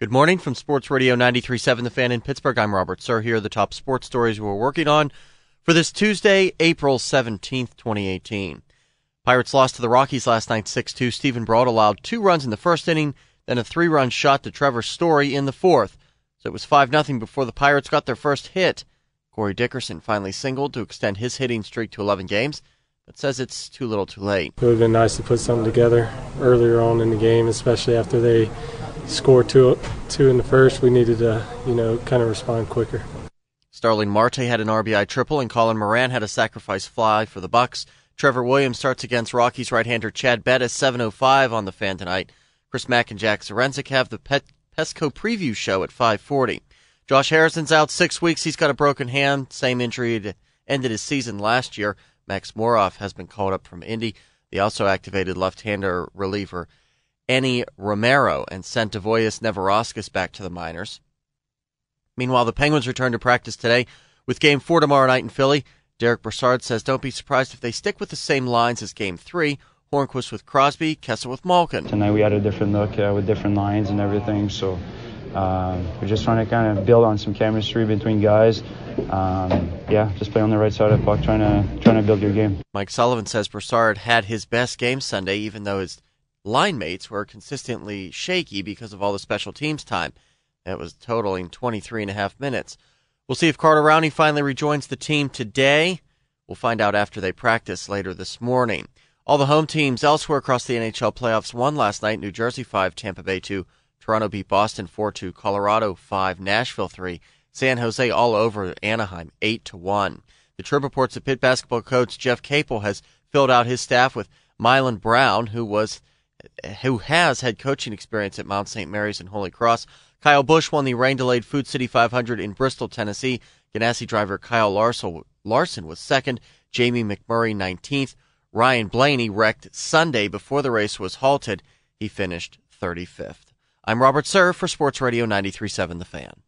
Good morning from Sports Radio 93.7 The Fan in Pittsburgh. I'm Robert Sir. Here are the top sports stories we're working on for this Tuesday, April 17th, 2018. Pirates lost to the Rockies last night 6-2. Steven Brault allowed two runs in the first inning, then a three-run shot to Trevor Story in the fourth. So it was 5-0 before the Pirates got their first hit. Corey Dickerson finally singled to extend his hitting streak to 11 games, but says it's too little too late. It would have been nice to put something together earlier on in the game, especially after they scored two, two in the first. We needed to, you know, kind of respond quicker. Starling Marte had an RBI triple, and Colin Moran had a sacrifice fly for the Bucks. Trevor Williams starts against Rockies right-hander Chad Bettis, 7:05 on the fan tonight. Chris Mack and Jack Zduriencik have the Pet- Pesco preview show at 5:40. Josh Harrison's out six weeks. He's got a broken hand, same injury that ended his season last year. Max Moroff has been called up from Indy. They also activated left-hander reliever Enny Romero and sent Dovydas Neverauskas back to the minors. Meanwhile, the Penguins return to practice today with Game 4 tomorrow night in Philly. Derek Brassard says don't be surprised if they stick with the same lines as Game 3. Hornqvist with Crosby, Kessel with Malkin. Tonight we had a different look uh, with different lines and everything, so um, we're just trying to kind of build on some chemistry between guys. Um, yeah, just play on the right side of the puck, trying to trying to build your game. Mike Sullivan says Brassard had his best game Sunday, even though his line mates were consistently shaky because of all the special teams time. That was totaling 23 and a half minutes. We'll see if Carter Rowney finally rejoins the team today. We'll find out after they practice later this morning. All the home teams elsewhere across the NHL playoffs won last night. New Jersey 5, Tampa Bay 2. Toronto beat Boston 4 2. Colorado 5, Nashville 3. San Jose all over Anaheim 8 to 1. The Trib reports that basketball coach Jeff Capel has filled out his staff with Milan Brown, who was who has had coaching experience at Mount St. Mary's and Holy Cross. Kyle Busch won the rain delayed Food City 500 in Bristol, Tennessee. Ganassi driver Kyle Larson was second. Jamie McMurray 19th. Ryan Blaney wrecked Sunday before the race was halted. He finished 35th. I'm Robert Sir for Sports Radio 937 The Fan.